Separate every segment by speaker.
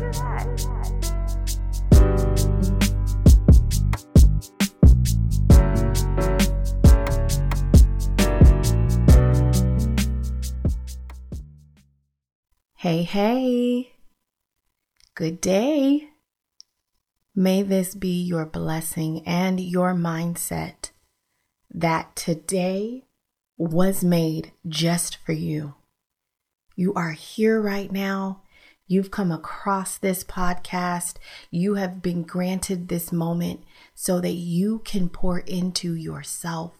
Speaker 1: Hey, hey. Good day. May this be your blessing and your mindset that today was made just for you. You are here right now. You've come across this podcast. You have been granted this moment so that you can pour into yourself,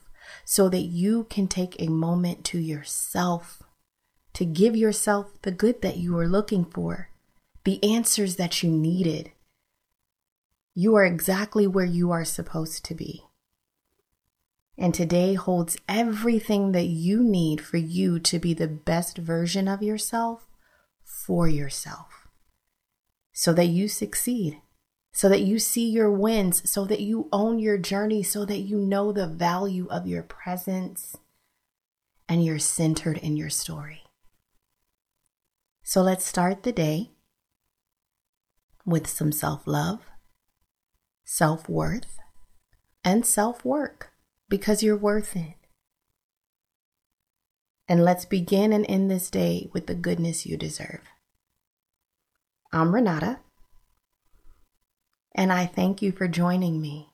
Speaker 1: so that you can take a moment to yourself to give yourself the good that you were looking for, the answers that you needed. You are exactly where you are supposed to be. And today holds everything that you need for you to be the best version of yourself for yourself so that you succeed, so that you see your wins, so that you own your journey, so that you know the value of your presence and you're centered in your story. So let's start the day with some self love, self worth, and self work because you're worth it. And let's begin and end this day with the goodness you deserve. I'm Renada, and I thank you for joining me.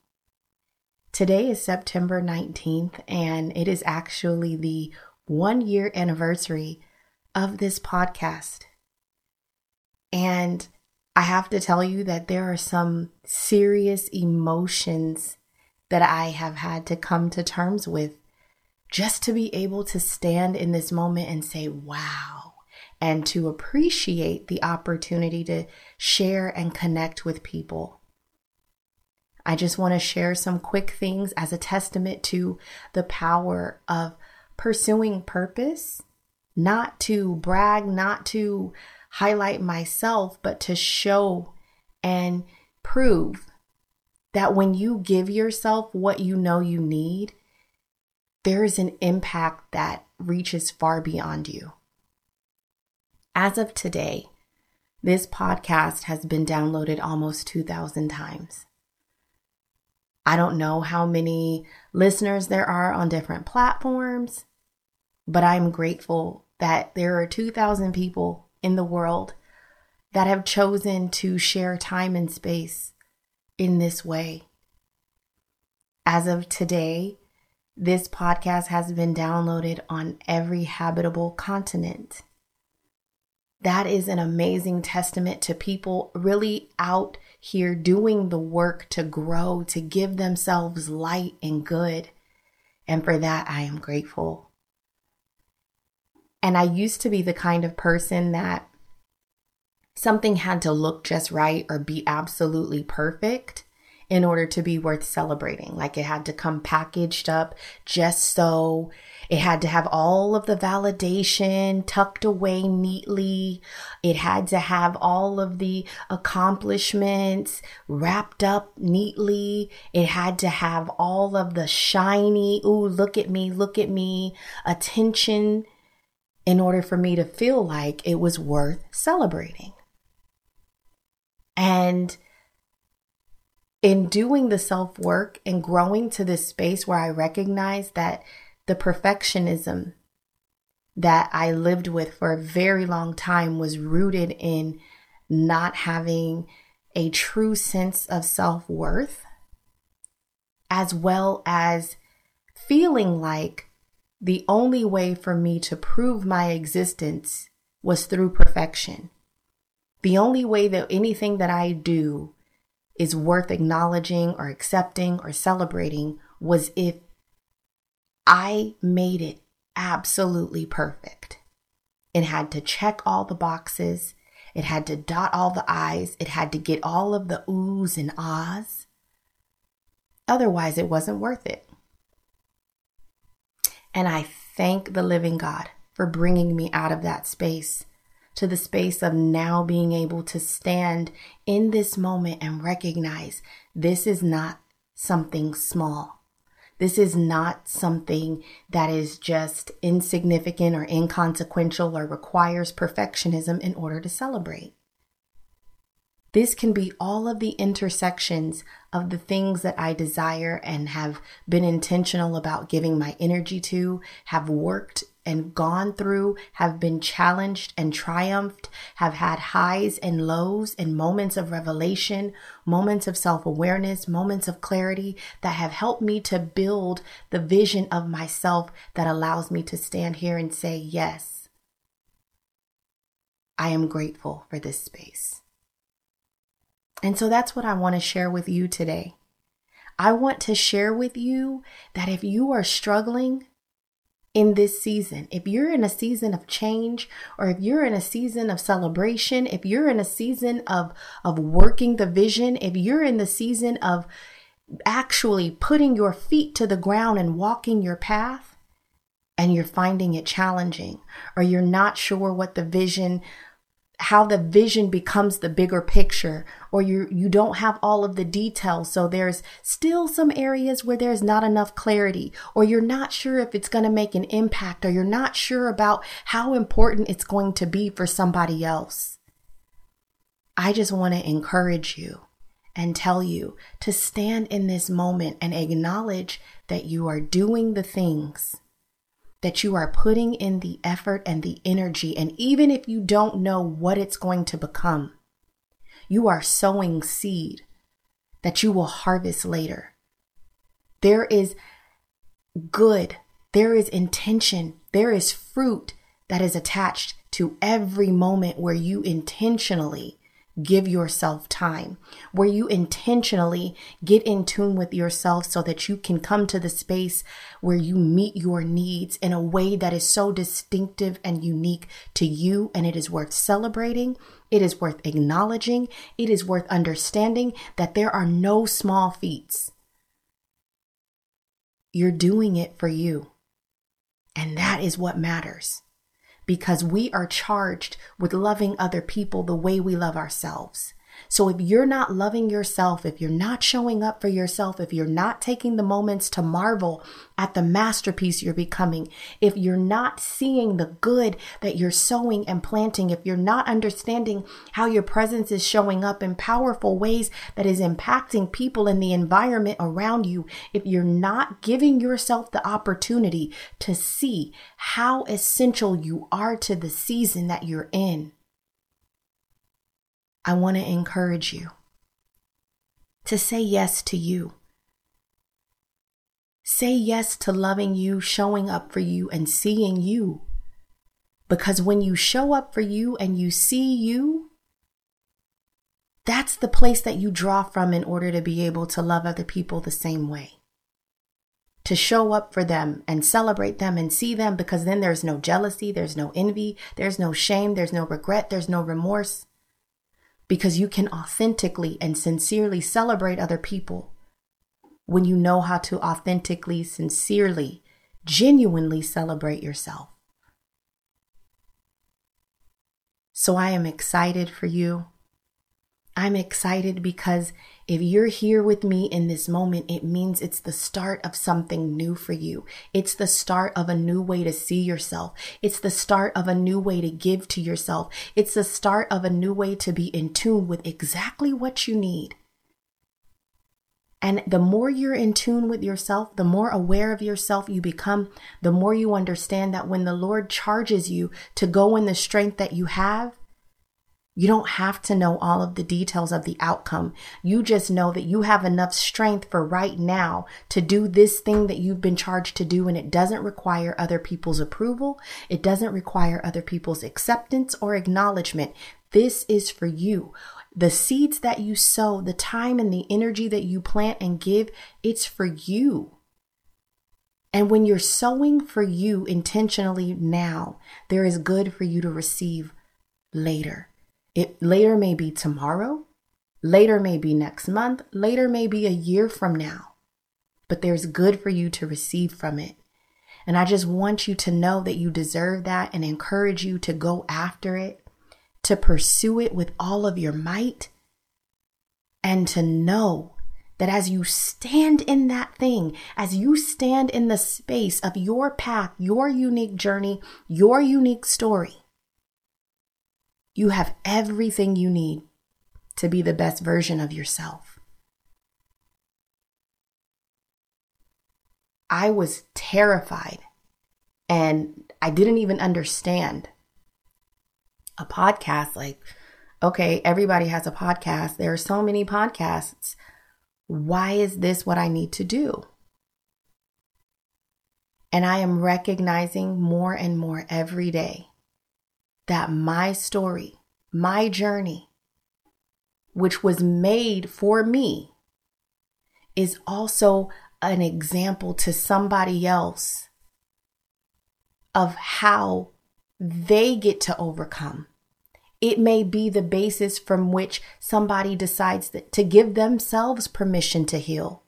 Speaker 1: Today is September 19th, and it is actually the one year anniversary of this podcast. And I have to tell you that there are some serious emotions that I have had to come to terms with just to be able to stand in this moment and say, wow, and to appreciate the opportunity to share and connect with people. I just want to share some quick things as a testament to the power of pursuing purpose not to brag, not to highlight myself, but to show and prove that when you give yourself what you know you need, there is an impact that reaches far beyond you. As of today, this podcast has been downloaded almost 2,000 times. I don't know how many listeners there are on different platforms, but I'm grateful that there are 2,000 people in the world that have chosen to share time and space in this way. As of today, this podcast has been downloaded on every habitable continent. That is an amazing testament to people really out here doing the work to grow, to give themselves light and good. And for that, I am grateful. And I used to be the kind of person that something had to look just right or be absolutely perfect in order to be worth celebrating. Like it had to come packaged up just so. It had to have all of the validation tucked away neatly. It had to have all of the accomplishments wrapped up neatly. It had to have all of the shiny, ooh, look at me, look at me, attention in order for me to feel like it was worth celebrating. And in doing the self work and growing to this space where I recognize that the perfectionism that I lived with for a very long time was rooted in not having a true sense of self worth, as well as feeling like the only way for me to prove my existence was through perfection. The only way that anything that I do is worth acknowledging or accepting or celebrating was if I made it absolutely perfect. It had to check all the boxes. It had to dot all the I's. It had to get all of the oohs and ahs. Otherwise, it wasn't worth it. And I thank the living God for bringing me out of that space to the space of now being able to stand in this moment and recognize this is not something small. This is not something that is just insignificant or inconsequential or requires perfectionism in order to celebrate. This can be all of the intersections of the things that I desire and have been intentional about giving my energy to, have worked and gone through, have been challenged and triumphed, have had highs and lows and moments of revelation, moments of self awareness, moments of clarity that have helped me to build the vision of myself that allows me to stand here and say, Yes, I am grateful for this space. And so that's what I want to share with you today. I want to share with you that if you are struggling in this season, if you're in a season of change, or if you're in a season of celebration, if you're in a season of, of working the vision, if you're in the season of actually putting your feet to the ground and walking your path, and you're finding it challenging, or you're not sure what the vision how the vision becomes the bigger picture or you you don't have all of the details. So there's still some areas where there's not enough clarity or you're not sure if it's going to make an impact or you're not sure about how important it's going to be for somebody else. I just want to encourage you and tell you to stand in this moment and acknowledge that you are doing the things that you are putting in the effort and the energy. And even if you don't know what it's going to become, you are sowing seed that you will harvest later. There is good, there is intention, there is fruit that is attached to every moment where you intentionally give yourself time, where you intentionally get in tune with yourself so that you can come to the space where you meet your needs in a way that is so distinctive and unique to you. And it is worth celebrating. It is worth acknowledging. It is worth understanding that there are no small feats. You're doing it for you. And that is what matters because we are charged with loving other people the way we love ourselves. So if you're not loving yourself, if you're not showing up for yourself, if you're not taking the moments to marvel at the masterpiece you're becoming, if you're not seeing the good that you're sowing and planting, if you're not understanding how your presence is showing up in powerful ways that is impacting people in the environment around you, if you're not giving yourself the opportunity to see how essential you are to the season that you're in, I want to encourage you to say yes to you. Say yes to loving you, showing up for you, and seeing you. Because when you show up for you and you see you, that's the place that you draw from in order to be able to love other people the same way. To show up for them and celebrate them and see them because then there's no jealousy, there's no envy, there's no shame, there's no regret, there's no remorse because you can authentically and sincerely celebrate other people when you know how to authentically, sincerely, genuinely celebrate yourself. So I am excited for you. I'm excited because if you're here with me in this moment, it means it's the start of something new for you. It's the start of a new way to see yourself. It's the start of a new way to give to yourself. It's the start of a new way to be in tune with exactly what you need. And the more you're in tune with yourself, the more aware of yourself you become, the more you understand that when the Lord charges you to go in the strength that you have, you don't have to know all of the details of the outcome. You just know that you have enough strength for right now to do this thing that you've been charged to do, and it doesn't require other people's approval. It doesn't require other people's acceptance or acknowledgement. This is for you. The seeds that you sow, the time and the energy that you plant and give, it's for you. And when you're sowing for you intentionally now, there is good for you to receive later. It later may be tomorrow, later may be next month, later may be a year from now. But there's good for you to receive from it. And I just want you to know that you deserve that and encourage you to go after it, to pursue it with all of your might, and to know that as you stand in that thing, as you stand in the space of your path, your unique journey, your unique story, you have everything you need to be the best version of yourself. I was terrified and I didn't even understand a podcast. Like, okay, everybody has a podcast. There are so many podcasts. Why is this what I need to do? And I am recognizing more and more every day that my story, my journey, which was made for me, is also an example to somebody else of how they get to overcome. It may be the basis from which somebody decides to give themselves permission to heal.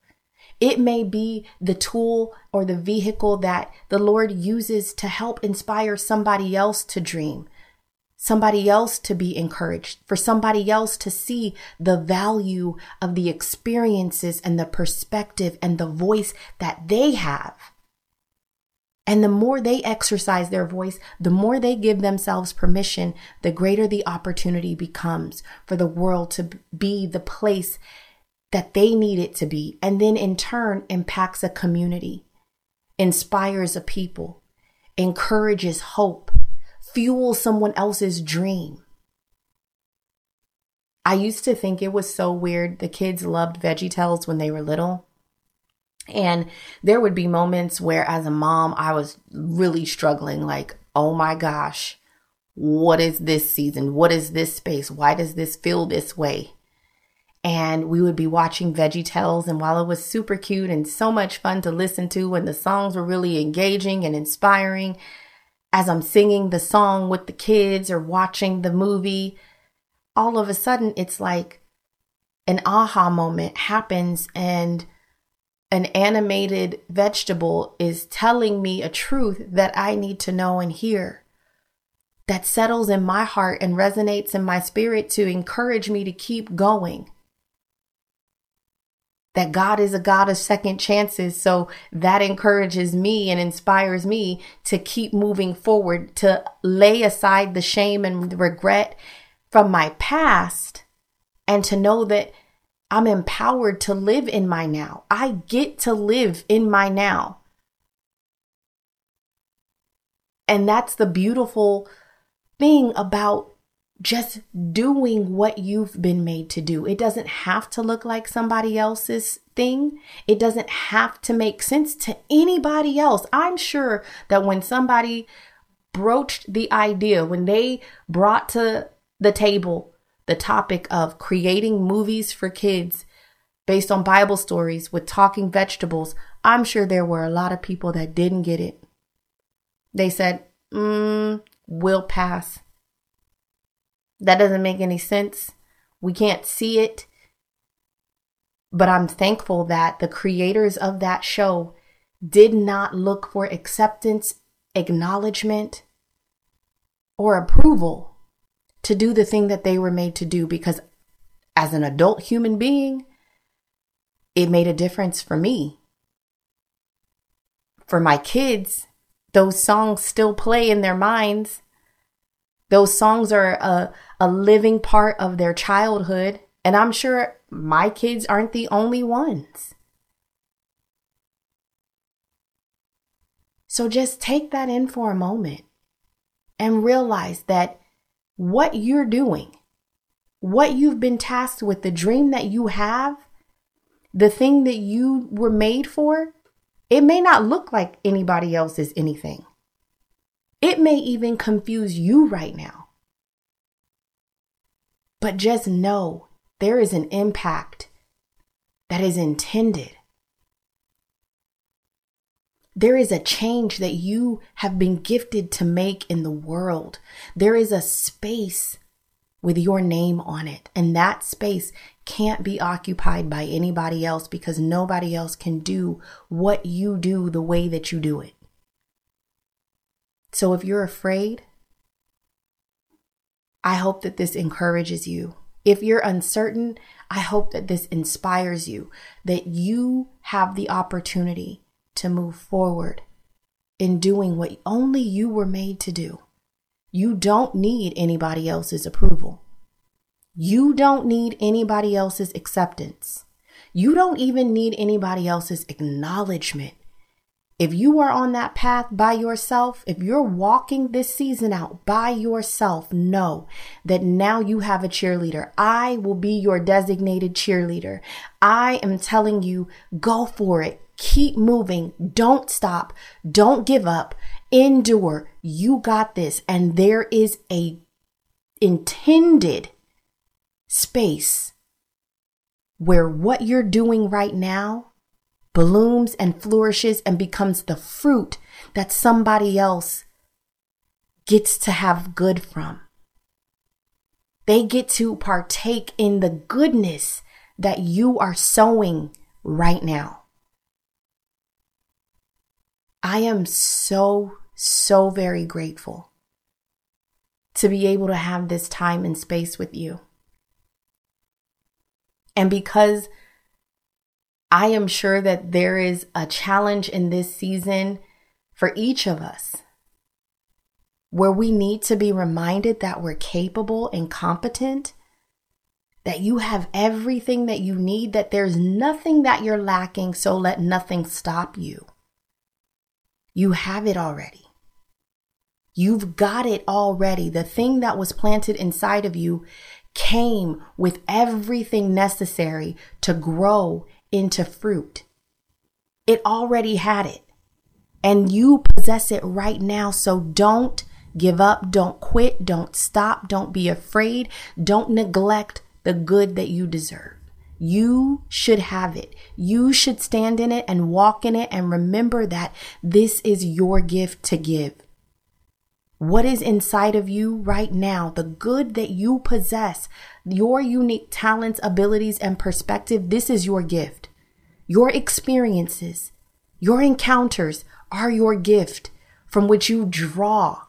Speaker 1: It may be the tool or the vehicle that the Lord uses to help inspire somebody else to dream, somebody else to be encouraged, for somebody else to see the value of the experiences and the perspective and the voice that they have. And the more they exercise their voice, the more they give themselves permission, the greater the opportunity becomes for the world to be the place that they need it to be. And then in turn impacts a community, inspires a people, encourages hope, fuel someone else's dream. I used to think it was so weird. The kids loved Veggie Tales when they were little. And there would be moments where, as a mom, I was really struggling like, oh my gosh, what is this season? What is this space? Why does this feel this way? And we would be watching Veggie Tales. And while it was super cute and so much fun to listen to, and the songs were really engaging and inspiring, as I'm singing the song with the kids or watching the movie, all of a sudden it's like an aha moment happens and an animated vegetable is telling me a truth that I need to know and hear. That settles in my heart and resonates in my spirit to encourage me to keep going that God is a God of second chances. So that encourages me and inspires me to keep moving forward, to lay aside the shame and regret from my past, and to know that I'm empowered to live in my now. I get to live in my now. And that's the beautiful thing about just doing what you've been made to do. It doesn't have to look like somebody else's thing. It doesn't have to make sense to anybody else. I'm sure that when somebody broached the idea, when they brought to the table the topic of creating movies for kids based on Bible stories with talking vegetables, I'm sure there were a lot of people that didn't get it. They said, mm, we'll pass that doesn't make any sense. We can't see it. But I'm thankful that the creators of that show did not look for acceptance, acknowledgement, or approval to do the thing that they were made to do because as an adult human being, it made a difference for me. For my kids, those songs still play in their minds. Those songs are a, a living part of their childhood. And I'm sure my kids aren't the only ones. So just take that in for a moment and realize that what you're doing, what you've been tasked with, the dream that you have, the thing that you were made for, it may not look like anybody else's anything. It may even confuse you right now. But just know there is an impact that is intended. There is a change that you have been gifted to make in the world. There is a space with your name on it, and that space can't be occupied by anybody else because nobody else can do what you do the way that you do it. So if you're afraid, I hope that this encourages you. If you're uncertain, I hope that this inspires you, that you have the opportunity to move forward in doing what only you were made to do. You don't need anybody else's approval. You don't need anybody else's acceptance. You don't even need anybody else's acknowledgement. If you are on that path by yourself, if you're walking this season out by yourself, know that now you have a cheerleader. I will be your designated cheerleader. I am telling you, go for it. Keep moving. Don't stop. Don't give up. Endure. You got this. And there is a intended space where what you're doing right now blooms and flourishes and becomes the fruit that somebody else gets to have good from. They get to partake in the goodness that you are sowing right now. I am so, so very grateful to be able to have this time and space with you. And because I am sure that there is a challenge in this season for each of us where we need to be reminded that we're capable and competent, that you have everything that you need, that there's nothing that you're lacking, so let nothing stop you. You have it already. You've got it already. The thing that was planted inside of you came with everything necessary to grow into fruit. It already had it. And you possess it right now. So don't give up. Don't quit. Don't stop. Don't be afraid. Don't neglect the good that you deserve. You should have it. You should stand in it and walk in it and remember that this is your gift to give what is inside of you right now, the good that you possess, your unique talents, abilities, and perspective, this is your gift. Your experiences, your encounters are your gift from which you draw.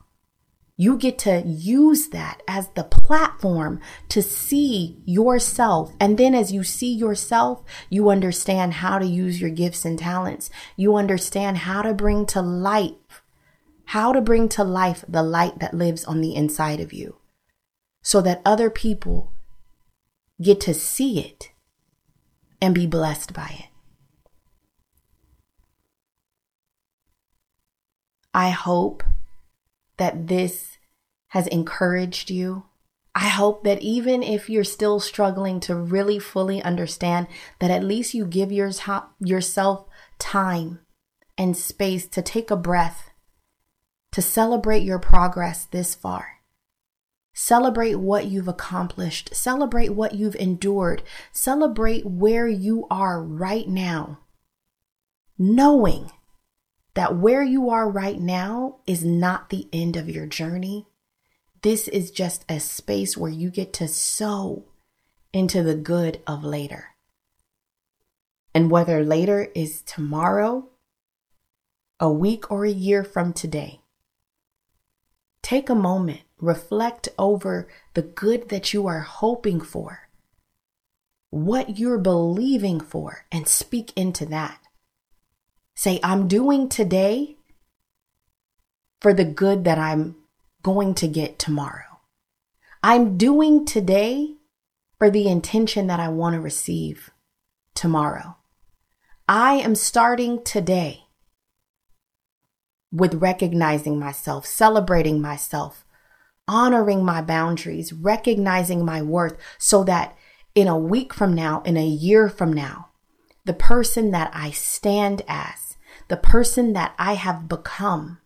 Speaker 1: You get to use that as the platform to see yourself. And then as you see yourself, you understand how to use your gifts and talents. You understand how to bring to light how to bring to life the light that lives on the inside of you so that other people get to see it and be blessed by it. I hope that this has encouraged you. I hope that even if you're still struggling to really fully understand, that at least you give yourself time and space to take a breath to celebrate your progress this far. Celebrate what you've accomplished. Celebrate what you've endured. Celebrate where you are right now. Knowing that where you are right now is not the end of your journey. This is just a space where you get to sow into the good of later. And whether later is tomorrow, a week, or a year from today, Take a moment, reflect over the good that you are hoping for, what you're believing for, and speak into that. Say, I'm doing today for the good that I'm going to get tomorrow. I'm doing today for the intention that I want to receive tomorrow. I am starting today with recognizing myself, celebrating myself, honoring my boundaries, recognizing my worth so that in a week from now, in a year from now, the person that I stand as, the person that I have become,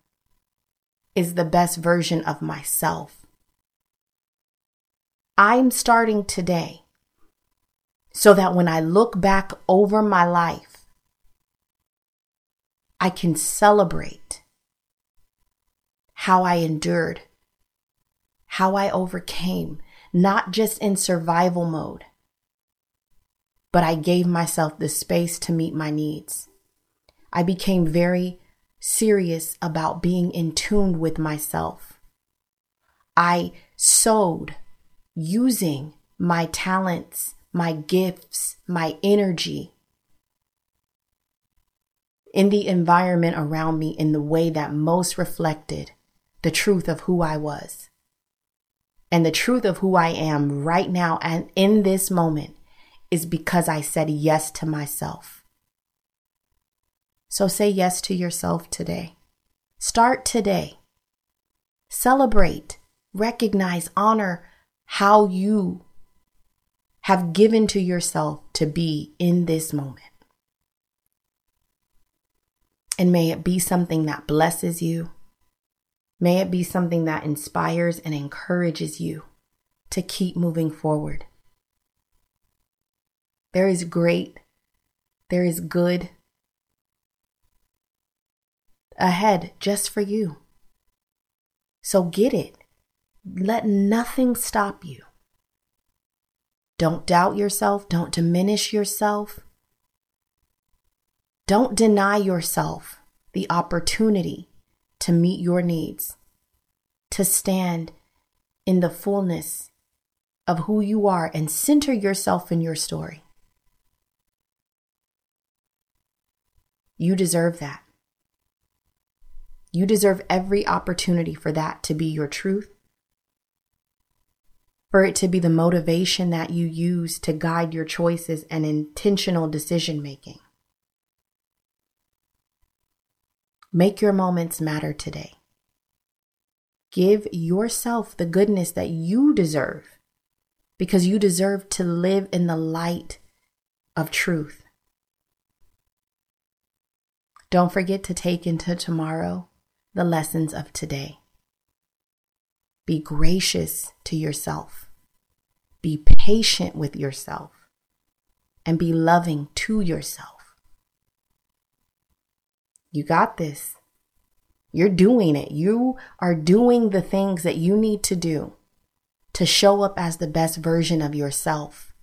Speaker 1: is the best version of myself. I'm starting today so that when I look back over my life, I can celebrate how I endured, how I overcame, not just in survival mode, but I gave myself the space to meet my needs. I became very serious about being in tune with myself. I sowed using my talents, my gifts, my energy in the environment around me in the way that most reflected the truth of who I was. And the truth of who I am right now and in this moment is because I said yes to myself. So say yes to yourself today. Start today. Celebrate, recognize, honor how you have given to yourself to be in this moment. And may it be something that blesses you. May it be something that inspires and encourages you to keep moving forward. There is great, there is good ahead just for you. So get it. Let nothing stop you. Don't doubt yourself. Don't diminish yourself. Don't deny yourself the opportunity to meet your needs, to stand in the fullness of who you are and center yourself in your story. You deserve that. You deserve every opportunity for that to be your truth, for it to be the motivation that you use to guide your choices and intentional decision making. Make your moments matter today. Give yourself the goodness that you deserve because you deserve to live in the light of truth. Don't forget to take into tomorrow the lessons of today. Be gracious to yourself. Be patient with yourself. And be loving to yourself. You got this. You're doing it. You are doing the things that you need to do to show up as the best version of yourself.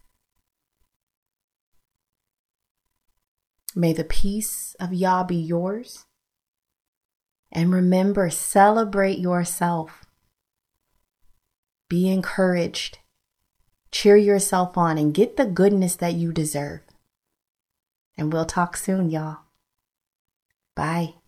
Speaker 1: May the peace of Yah be yours. And remember, celebrate yourself. Be encouraged. Cheer yourself on and get the goodness that you deserve. And we'll talk soon, y'all. Bye.